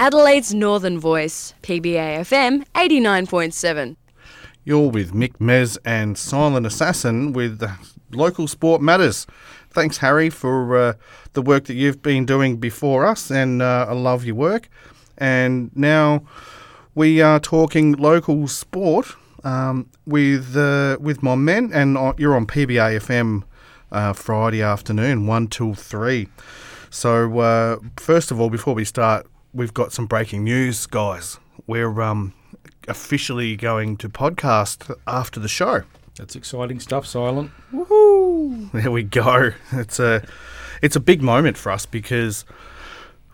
Adelaide's Northern Voice, PBA FM 89.7. You're with Mick Mez and Silent Assassin with Local Sport Matters. Thanks, Harry, for uh, the work that you've been doing before us, and uh, I love your work. And now we are talking local sport um, with uh, with my men, and you're on PBA FM uh, Friday afternoon, one till three. So uh, first of all, before we start, we've got some breaking news, guys. We're um, officially going to podcast after the show. That's exciting stuff, Silent. Woohoo! There we go. It's a it's a big moment for us because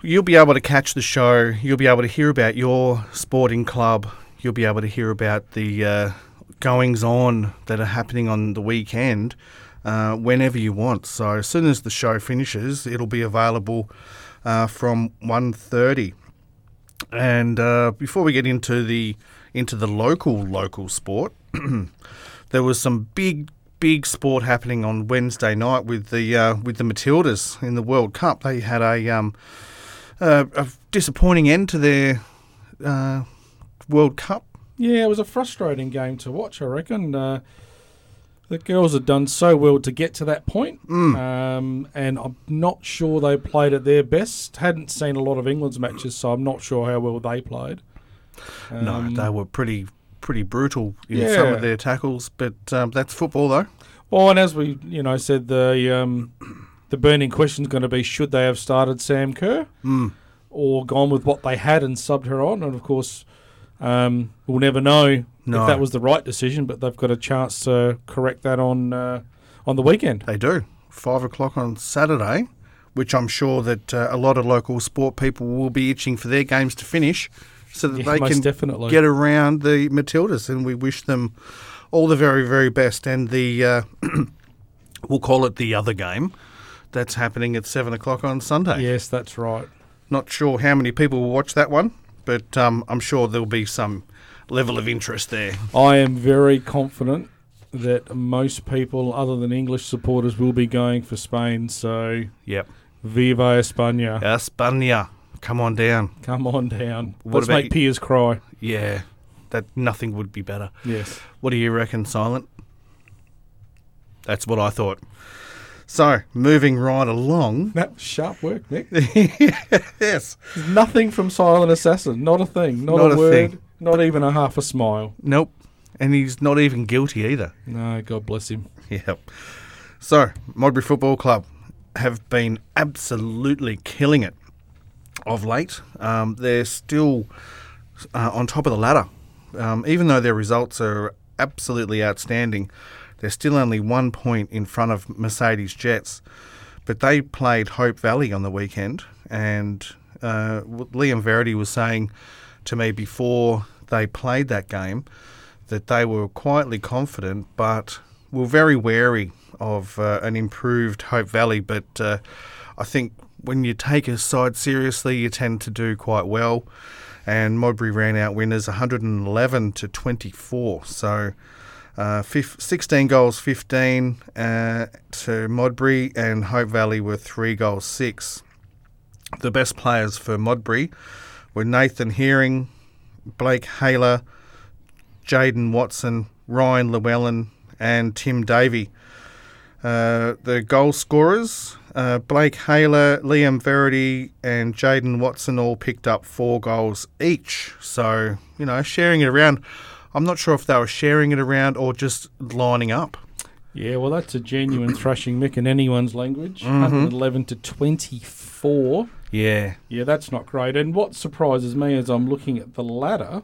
you'll be able to catch the show. You'll be able to hear about your sporting club. You'll be able to hear about the uh, goings on that are happening on the weekend uh, whenever you want. So as soon as the show finishes, it'll be available uh, from 1.30. And uh, before we get into the into the local local sport. there was some big big sport happening on Wednesday night with the uh, with the Matildas in the World Cup. They had a um, uh, a disappointing end to their uh, World Cup. Yeah, it was a frustrating game to watch. I reckon uh, the girls had done so well to get to that point, mm. um, and I'm not sure they played at their best. Hadn't seen a lot of England's matches, so I'm not sure how well they played. Um, no, they were pretty pretty brutal in yeah. some of their tackles, but um, that's football though. Well, and as we you know said, the um, the burning question is going to be should they have started Sam Kerr mm. or gone with what they had and subbed her on, and of course. Um, we'll never know no. if that was the right decision, but they've got a chance to correct that on uh, on the weekend. They do. Five o'clock on Saturday, which I'm sure that uh, a lot of local sport people will be itching for their games to finish so that yeah, they can definitely. get around the Matildas. And we wish them all the very, very best. And the uh, we'll call it the other game that's happening at seven o'clock on Sunday. Yes, that's right. Not sure how many people will watch that one, but um, I'm sure there'll be some level of interest there. I am very confident that most people, other than English supporters, will be going for Spain. So, yep. Viva España. España. Come on down. Come on down. What Let's make peers cry. Yeah, that nothing would be better. Yes. What do you reckon, Silent? That's what I thought. So, moving right along. That sharp work, Nick. yes. Nothing from Silent Assassin. Not a thing. Not, not a, a, word. Thing. Not even a half a smile. Nope. And he's not even guilty either. No, God bless him. Yep. So, Modbury Football Club have been absolutely killing it of late. Um, they're still uh, on top of the ladder. Um, even though their results are absolutely outstanding, they're still only one point in front of Mercedes Jets. But they played Hope Valley on the weekend, and uh, Liam Verity was saying to me before they played that game that they were quietly confident, but were very wary of uh, an improved Hope Valley. But uh, I think when you take a side seriously, you tend to do quite well. And Modbury ran out winners 111 to 24. So uh, 16 goals 15 uh, to Modbury, and Hope Valley were three goals six. The best players for Modbury were Nathan Hearing, Blake Haler, Jaden Watson, Ryan Llewellyn, and Tim Davey. Uh, the goal scorers uh, Blake Haler, Liam Verity, and Jaden Watson all picked up four goals each. So, you know, sharing it around. I'm not sure if they were sharing it around or just lining up. Yeah, well, that's a genuine thrashing, Mick, in anyone's language. Mm-hmm. 111 to 24. Yeah. Yeah, that's not great. And what surprises me as I'm looking at the ladder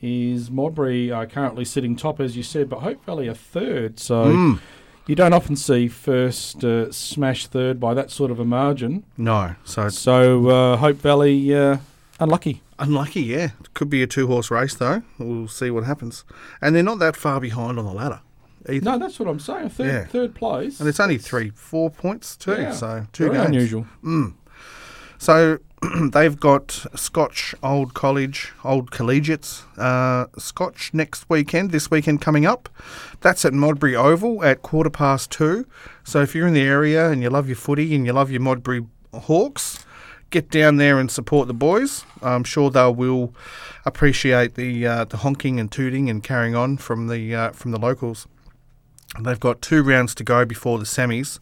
is Modbury are currently sitting top, as you said, but Hope Valley are third. So. Mm you don't often see first uh, smash third by that sort of a margin. No, so so uh, Hope Valley uh, unlucky. Unlucky, yeah. Could be a two horse race though. We'll see what happens. And they're not that far behind on the ladder. Either. No, that's what I'm saying. Third, yeah. third place, and it's only three, four points too. Yeah, so two very games. unusual. Mm. So they've got Scotch Old College, Old Collegiates, uh, Scotch next weekend, this weekend coming up. That's at Modbury Oval at quarter past two. So if you're in the area and you love your footy and you love your Modbury Hawks, get down there and support the boys. I'm sure they will appreciate the uh, the honking and tooting and carrying on from the uh, from the locals. They've got two rounds to go before the semis,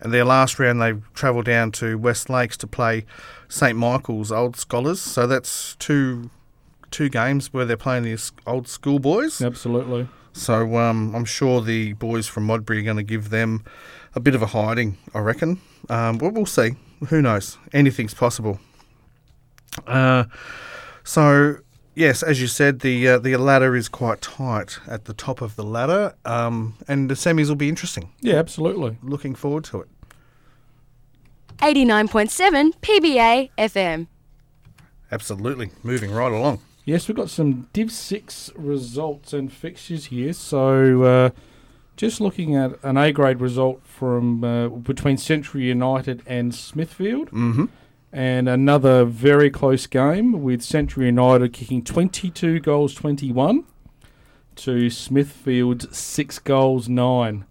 and their last round they travel down to West Lakes to play St Michael's Old Scholars. So that's two two games where they're playing the old school boys. Absolutely. So um, I'm sure the boys from Modbury are going to give them a bit of a hiding, I reckon. Um, but we'll see. Who knows? Anything's possible. Uh, so yes, as you said, the uh, the ladder is quite tight at the top of the ladder, um, and the semis will be interesting. Yeah, absolutely. Looking forward to it. 89.7 PBA FM. Absolutely. Moving right along. Yes, we've got some Div 6 results and fixtures here. So, uh, just looking at an A grade result from uh, between Central United and Smithfield. Mm-hmm. And another very close game with Central United kicking 22 goals 21 to Smithfield's 6 goals 9.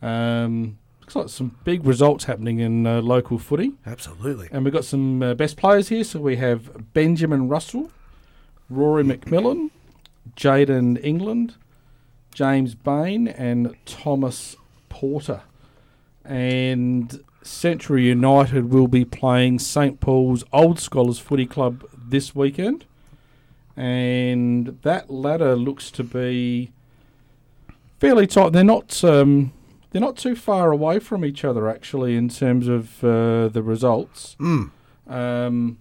Um, looks like some big results happening in uh, local footy. Absolutely. And we've got some uh, best players here. So we have Benjamin Russell, Rory McMillan, Jaden England, James Bain, and Thomas Porter. And Central United will be playing St Paul's Old Scholars Footy Club this weekend. And that ladder looks to be fairly tight. They're not um, they're not too far away from each other actually in terms of uh, the results. Mm. Um,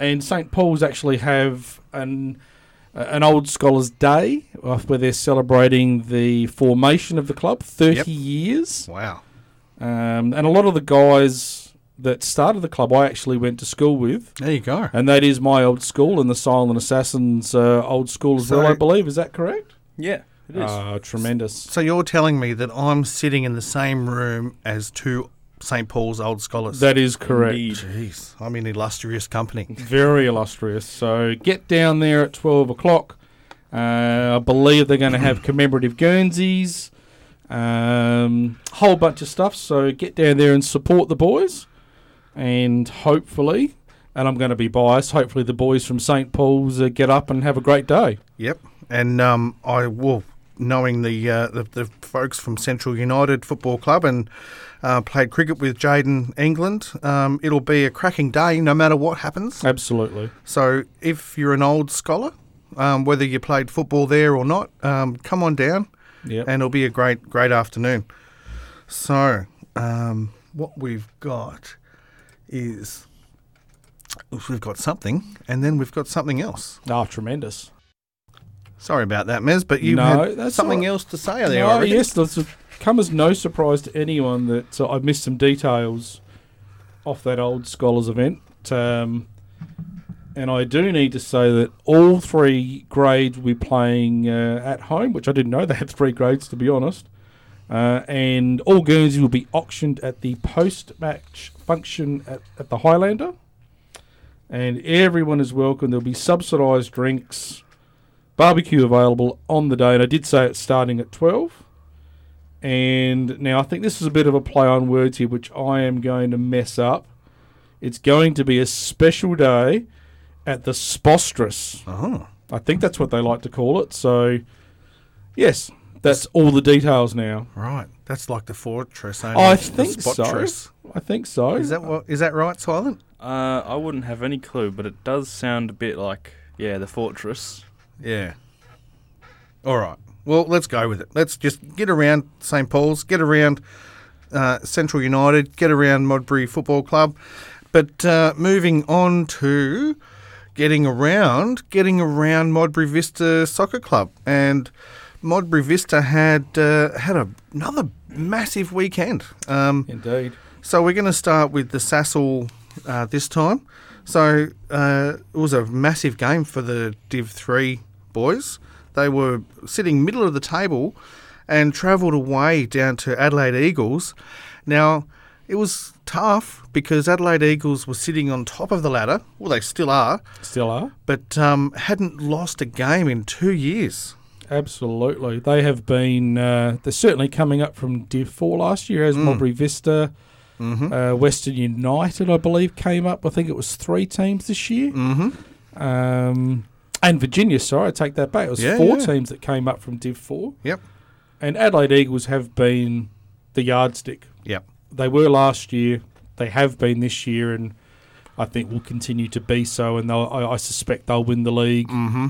and St Paul's actually have an an old scholars day where they're celebrating the formation of the club, thirty Yep. years. Wow. Um, and a lot of the guys that started the club, I actually went to school with, There you go. and that is my old school and the Silent Assassins uh, old school as So- well. I believe is that correct? Yeah, it is. Ah, tremendous. So you're telling me that I'm sitting in the same room as two St Paul's old scholars? That is correct. Indeed. Jeez, I'm in illustrious company. Very illustrious. So get down there at 12 o'clock. Uh, I believe they're going to have commemorative Guernseys, um, whole bunch of stuff. So get down there and support the boys. And hopefully, and I'm going to be biased, hopefully the boys from St. Paul's uh, get up and have a great day. Yep, and um, I will knowing the, uh, the the folks from Central United Football Club and uh, played cricket with Jaden England. Um, it'll be a cracking day, no matter what happens. Absolutely. So if you're an old scholar, um, whether you played football there or not, um, come on down, Yep. and it'll be a great great afternoon. So um, what we've got is we've got something, and then we've got something else. Ah, tremendous. Sorry about that, Mez, but you No, had something right. else to say there. No, I reckon. yes, that's come as no surprise to anyone that uh, I've missed some details off that old scholars event. Um, and I do need to say that all three grades will be playing uh, at home, which I didn't know they had three grades, to be honest. Uh, and all Guernsey will be auctioned at the post-match function at, at the Highlander. And everyone is welcome. There'll be subsidised drinks, barbecue available on the day. And I did say it's starting at 12. And now I think this is a bit of a play on words here, which I am going to mess up. It's going to be a special day at the Spostress. Oh, I think that's what they like to call it. So, yes, that's all the details now. right. That's like the fortress. Only I the think so. I think so. Is that what? Is that right, Silent? Uh, I wouldn't have any clue, but it does sound a bit like, yeah, the fortress. Yeah. All right. Well, let's go with it. Let's just get around St Paul's, get around uh, Central United, get around Modbury Football Club, but uh, moving on to getting around, getting around Modbury Vista Soccer Club, and Modbury Vista had uh, had a, another massive weekend. Um, Indeed. so we're going to start with the Sassel uh, this time. So uh, it was a massive game for the Div 3 boys. They were sitting middle of the table and travelled away down to Adelaide Eagles. Now, it was tough because Adelaide Eagles were sitting on top of the ladder. Well, they still are, Still are. but um, hadn't lost a game in two years. Absolutely. They have been, uh, they're certainly coming up from Div 4 last year as Mm. Modbury Vista. Mm-hmm. Uh, Western United, I believe, came up. I think it was three teams this year. Mm-hmm. Um, and Virginia, sorry, I take that back. It was Yeah, four yeah. teams that came up from Div 4. Yep. And Adelaide Eagles have been the yardstick. Yep. They were last year. They have been this year, and I think will continue to be so. And they'll, I, I suspect they'll win the league Mm-hmm.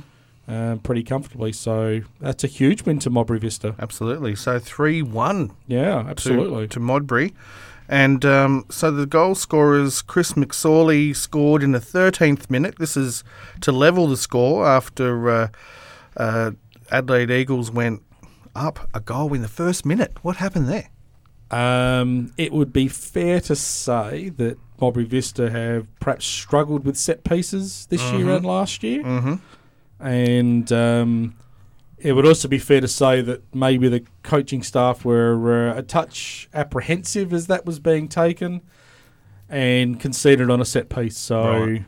um, pretty comfortably. So that's a huge win to Modbury Vista. Absolutely. So three one Yeah, to, absolutely. to Modbury. And um, so the goal scorers, Chris McSorley scored in the 13th minute. This is to level the score after uh, uh, Adelaide Eagles went up a goal in the first minute. What happened there? Um, it would be fair to say that Modbury Vista have perhaps struggled with set pieces this year Mhm. and last year. Mm-hmm. and um, it would also be fair to say that maybe the coaching staff were uh, a touch apprehensive as that was being taken and conceded on a set piece, so Right.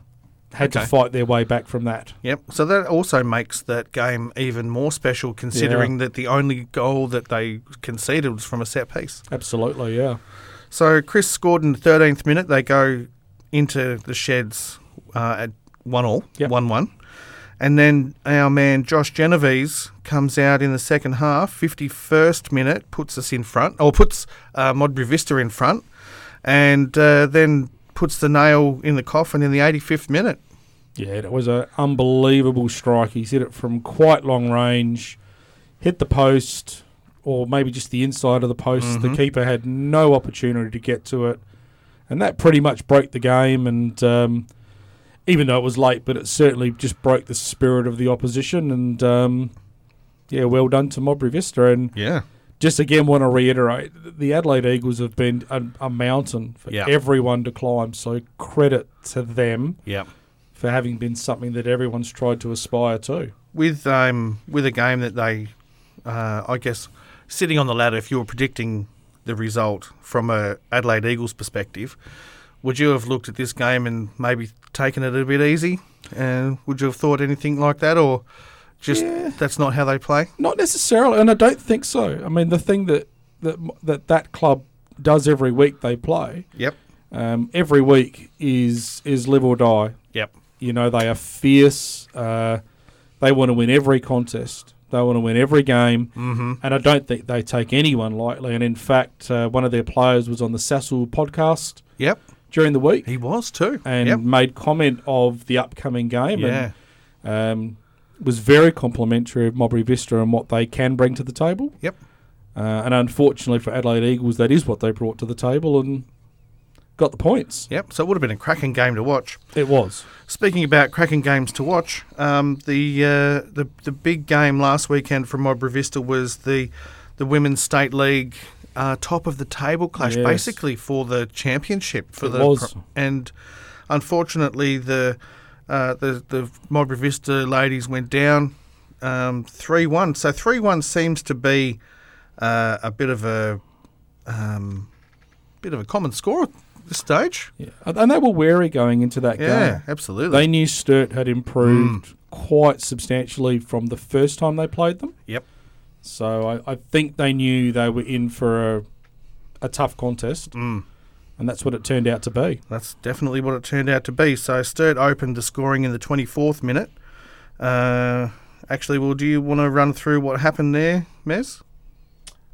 Had Okay. to fight their way back from that. Yep. So that also makes that game even more special, considering that the only goal that they conceded was from a set piece. Absolutely, yeah. So Chris scored in the 13th minute. They go into the sheds uh, at one all, Yep. one one, and then our man Josh Genovese comes out in the second half. 51st minute puts us in front, or puts uh, Modbury Vista in front, and uh, then puts the nail in the coffin in the 85th minute. Yeah, it was an unbelievable strike. He's hit it from quite long range, hit the post, or maybe just the inside of the post. The Mhm. keeper had no opportunity to get to it, and that pretty much broke the game. And um, even though it was late, but it certainly just broke the spirit of the opposition. And um, yeah, well done to Modbury Vista. And Yeah. Just again want to reiterate the Adelaide Eagles have been a, a mountain for Yeah. everyone to climb. So credit to them Yep. for having been something that everyone's tried to aspire to. with um with a game that they, uh, I guess, sitting on the ladder. If you were predicting the result from a Adelaide Eagles perspective, would you have looked at this game and maybe taken it a bit easy? And would you have thought anything like that, or just Yeah. that's not how they play? Not necessarily, and I don't think so. I mean, the thing that that that, that club does every week they play, Yep. um, every week is is live or die. Yep. You know, they are fierce. Uh, they want to win every contest. They want to win every game. Mm-hmm. And I don't think they take anyone lightly. And in fact, uh, one of their players was on the Sassel podcast Yep. during the week He was too. and yep. made comment of the upcoming game. Yeah. And um, was very complimentary of Modbury Vista and what they can bring to the table. Yep. Uh, and unfortunately for Adelaide Eagles, that is what they brought to the table and got the points. Yep. So it would have been a cracking game to watch. It was. Speaking about cracking games to watch, um, the, uh, the the big game last weekend for Modbury Vista was the the women's state league uh, top of the table clash, Yes. basically for the championship for It the was. pro- and unfortunately the uh, the the Modbury Vista ladies went down um, three one. So three one seems to be uh, a bit of a um, bit of a common score at this stage. Yeah. And they were wary going into that Yeah, game. Yeah, absolutely. They knew Sturt had improved quite substantially from the first time they played them. Yep. So I, I think they knew they were in for a, a tough contest, Mm. And that's what it turned out to be. That's definitely what it turned out to be. So Sturt opened the scoring in the 24th minute. Uh, actually, well, do you want to run through what happened there, Mez?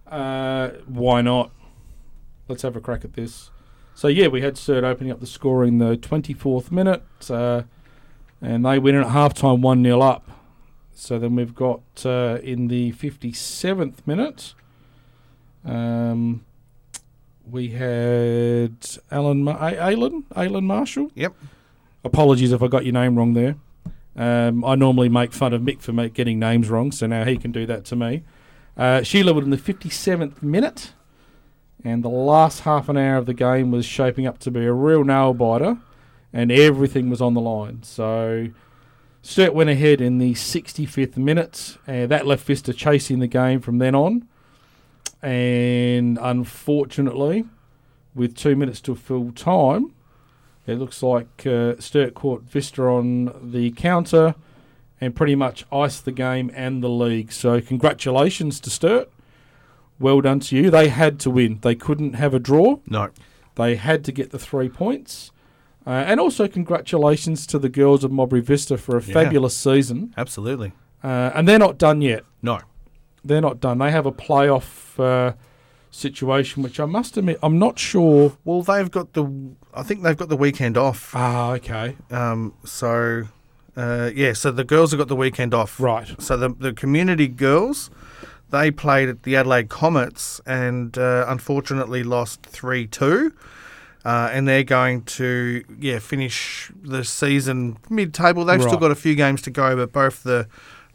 Uh, why not? Let's have a crack at this. So yeah, we had Sturt opening up the score in the 24th minute, uh, and they win it at halftime, one 0 up. So then we've got uh, in the 57th minute, um, we had Alan Ma- Alan Alan Marshall. Yep. Apologies if I got your name wrong there. Um, I normally make fun of Mick for ma- getting names wrong, so now he can do that to me. Uh, Sheila would in the 57th minute, and the last half an hour of the game was shaping up to be a real nail biter, and everything was on the line. So Sturt went ahead in the 65th minute, and that left Vista chasing the game from then on. And unfortunately, with two minutes to full time, it looks like uh, Sturt caught Vista on the counter and pretty much iced the game and the league. So congratulations to Sturt. Well done to you. They had to win. They couldn't have a draw. No. They had to get the three points. Uh, and also, congratulations to the girls of Modbury Vista for a Yeah. fabulous season. Absolutely. Uh, and they're not done yet. No. They're not done. They have a playoff uh, situation, which I must admit, I'm not sure. Well, they've got the. I think they've got the weekend off. Ah, okay. Um, so, uh, yeah. So the girls have got the weekend off. Right. So the the community girls, they played at the Adelaide Comets and uh, unfortunately lost three two. Uh, and they're going to yeah finish the season mid-table. They've still got a few games to go, but both the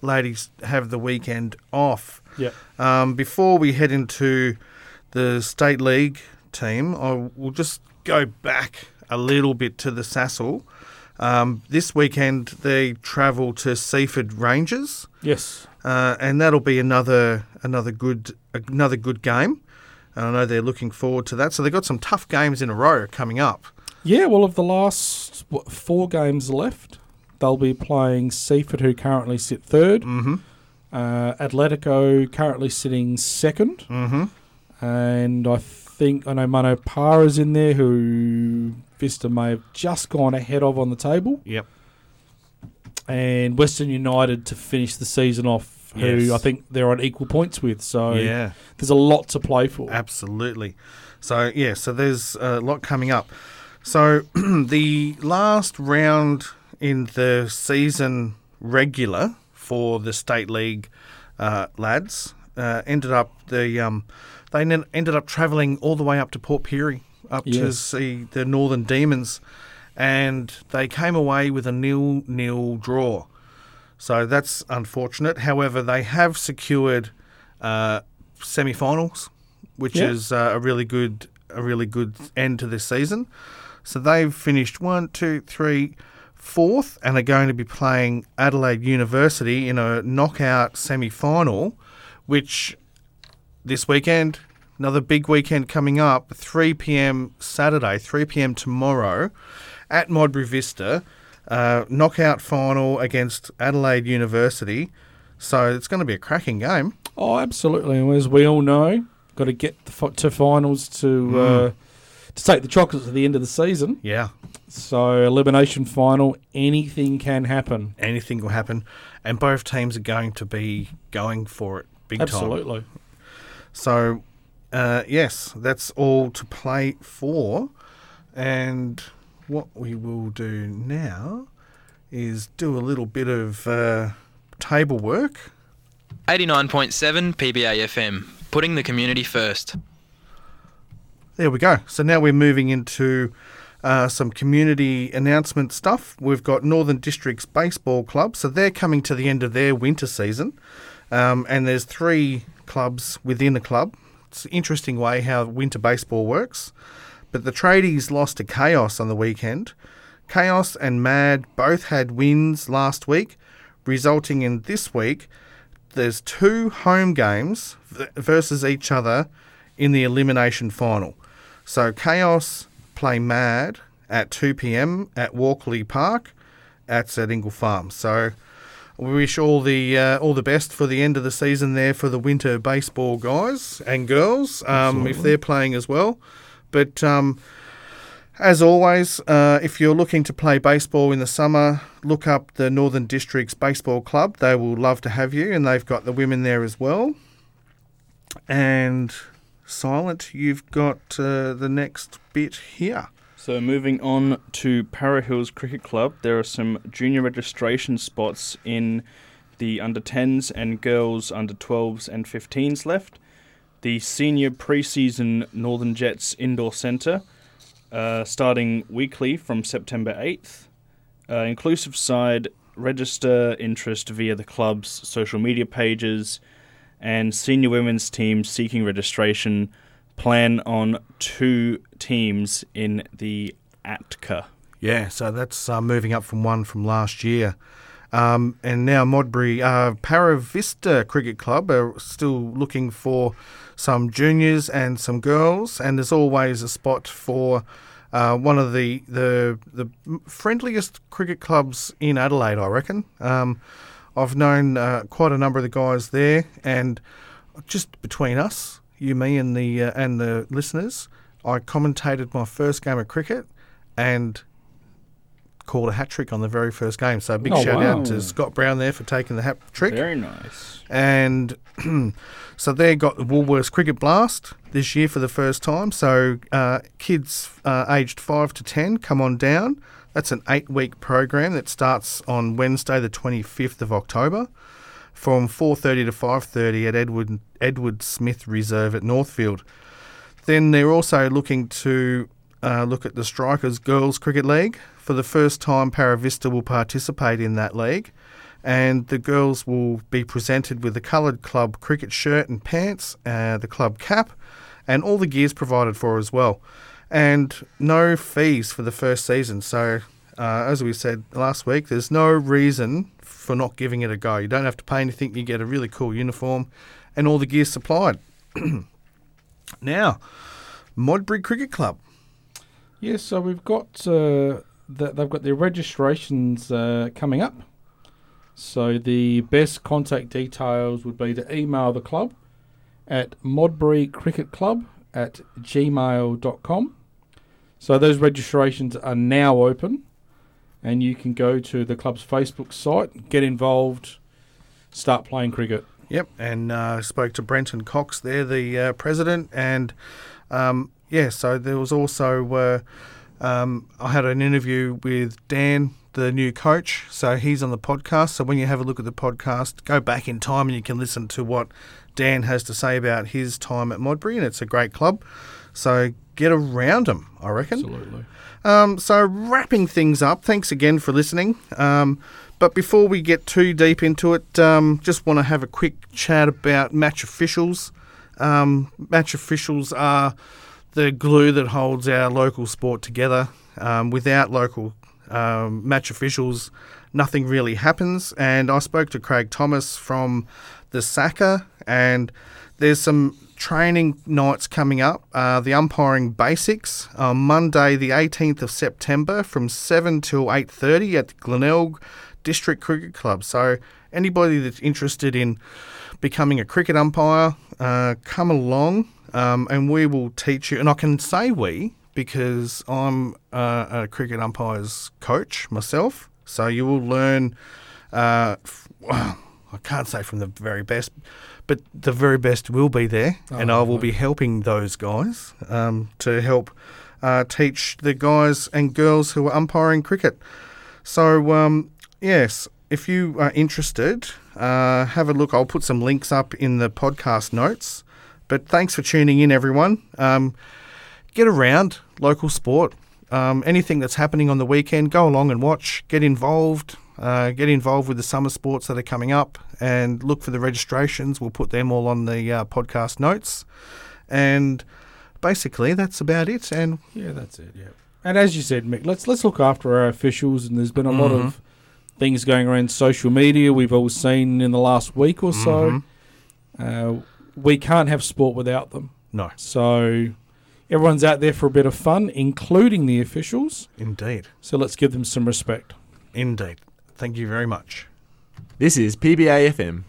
ladies have the weekend off. Yeah. Um, before we head into the state league team, I will just go back a little bit to the Sassel. Um, this weekend they travel to Seaford Rangers, Yes. uh, and that'll be another another good another good game. And I know they're looking forward to that. So they've got some tough games in a row coming up. Yeah, well, of the last what, four games left, they'll be playing Seaford, who currently sit third. Mm-hmm. Uh, Atletico currently sitting second. Mm-hmm. And I think, I know Munno Para's in there, who Vista may have just gone ahead of on the table. Yep. And Western United to finish the season off, who Yes. I think they're on equal points with. So Yeah. there's a lot to play for. Absolutely. So yeah, so there's a lot coming up. So the last round in the season regular for the state league uh, lads uh, ended up the um, they ended up travelling all the way up to Port Pirie up to see the Northern Demons, and they came away with a nil nil draw. So that's unfortunate. However, they have secured uh, semi-finals, which Yeah. is uh, a really good a really good end to this season. So they've finished one, two, three, fourth, and are going to be playing Adelaide University in a knockout semi-final, which this weekend, another big weekend coming up, 3 p.m. Saturday, 3 p.m. tomorrow, at Modbury Vista, uh, knockout final against Adelaide University. So it's going to be a cracking game. Oh, absolutely. And as we all know, got to get the to finals to Mm. uh, to take the chocolates at the end of the season. Yeah, So elimination final, anything can happen. anything will happen, and both teams are going to be going for it big time. Absolutely. So, uh, yes, that's all to play for. And what we will do now is do a little bit of uh, table work. 89.7 PBA FM, putting the community first. There we go. So now we're moving into uh, some community announcement stuff. We've got Northern Districts Baseball Club, so they're coming to the end of their winter season, um, and there's three clubs within the club. It's an interesting way how winter baseball works. But the tradies lost to Chaos on the weekend. Chaos and Mad both had wins last week, resulting in this week there's two home games versus each other in the elimination final. So Chaos play Mad at 2 p.m. at Walkley Park. At Ingle Farm. So we wish all the uh, all the best for the end of the season there for the winter baseball guys and girls, um, if they're playing as well. But um, as always, uh, if you're looking to play baseball in the summer, look up the Northern Districts Baseball Club. They will love to have you, and they've got the women there as well. And Silent, you've got uh, the next bit here. So moving on to Para Hills Cricket Club, there are some junior registration spots in the under 10s and girls under 12s and 15s left. The senior preseason Northern Jets Indoor Centre, uh, starting weekly from September 8th. Uh, inclusive side, register interest via the club's social media pages, and senior women's team seeking registration plan on two teams in the ATCA. Yeah, so that's uh, moving up from one from last year. Um, and now Modbury uh, Para Vista Cricket Club are still looking for some juniors and some girls, and there's always a spot for uh, one of the, the the friendliest cricket clubs in Adelaide, I reckon. Um, I've known uh, quite a number of the guys there, and just between us, you, me, and the uh, and the listeners, I commentated my first game of cricket and called a hat trick on the very first game. So big Oh, shout wow. out to Scott Brown there for taking the hat trick. Very nice. And so they got the Woolworths Cricket Blast this year for the first time. So uh, kids uh, aged 5 to 10 come on down. That's an eight week program that starts on Wednesday, the 25th of October from 4.30 to 5.30 at Edward, Edward Smith Reserve at Northfield. Then they're also looking to uh, look at the Strikers Girls Cricket League. For the first time, Paravista will participate in that league, and the girls will be presented with a coloured club cricket shirt and pants, uh, the club cap, and all the gears provided for as well. And no fees for the first season. So, uh, as we said last week, there's no reason for not giving it a go. You don't have to pay anything, you get a really cool uniform and all the gear supplied. now, Modbury Cricket Club. Yes, so we've got uh, they've got their registrations uh, coming up. So the best contact details would be to email the club at Modbury Cricket Club at gmail.com. So those registrations are now open, and you can go to the club's Facebook site, get involved, start playing cricket. Yep, and uh, spoke to Brenton Cox there, the uh, president, and um, yeah, so there was also uh, um, I had an interview with Dan, the new coach. So he's on the podcast. So when you have a look at the podcast, go back in time and you can listen to what Dan has to say about his time at Modbury, and it's a great club. So get around them, I reckon. Absolutely. Um, so wrapping things up, thanks again for listening. Um, but before we get too deep into it, um, just want to have a quick chat about match officials. Um, match officials are the glue that holds our local sport together. Um, without local um, match officials, nothing really happens. And I spoke to Craig Thomas from the SACA, and there's some training nights coming up. Uh, the umpiring basics on Monday, the 18th of September, from 7 till 8:30 at the Glenelg District Cricket Club. So anybody that's interested in becoming a cricket umpire, uh, come along, um, and we will teach you. And I can say we because I'm uh, a cricket umpire's coach myself. So you will learn. Uh, f- well, I can't say from the very best, but the very best will be there, and I will be helping those guys um, to help uh, teach the guys and girls who are umpiring cricket. So, um, yes, if you are interested, uh, have a look. I'll put some links up in the podcast notes. But thanks for tuning in, everyone. Um, get around local sport. Um, anything that's happening on the weekend, go along and watch. Get involved. Uh, get involved with the summer sports that are coming up and look for the registrations. We'll put them all on the uh, podcast notes. And basically, that's about it. And Yeah, that's it. Yeah. And as you said, Mick, let's let's look after our officials. And there's been a lot of things going around social media. We've all seen in the last week or so. Uh, we can't have sport without them. no, So everyone's out there for a bit of fun, including the officials. indeed. So let's give them some respect. Indeed. Thank you very much. This is PBA FM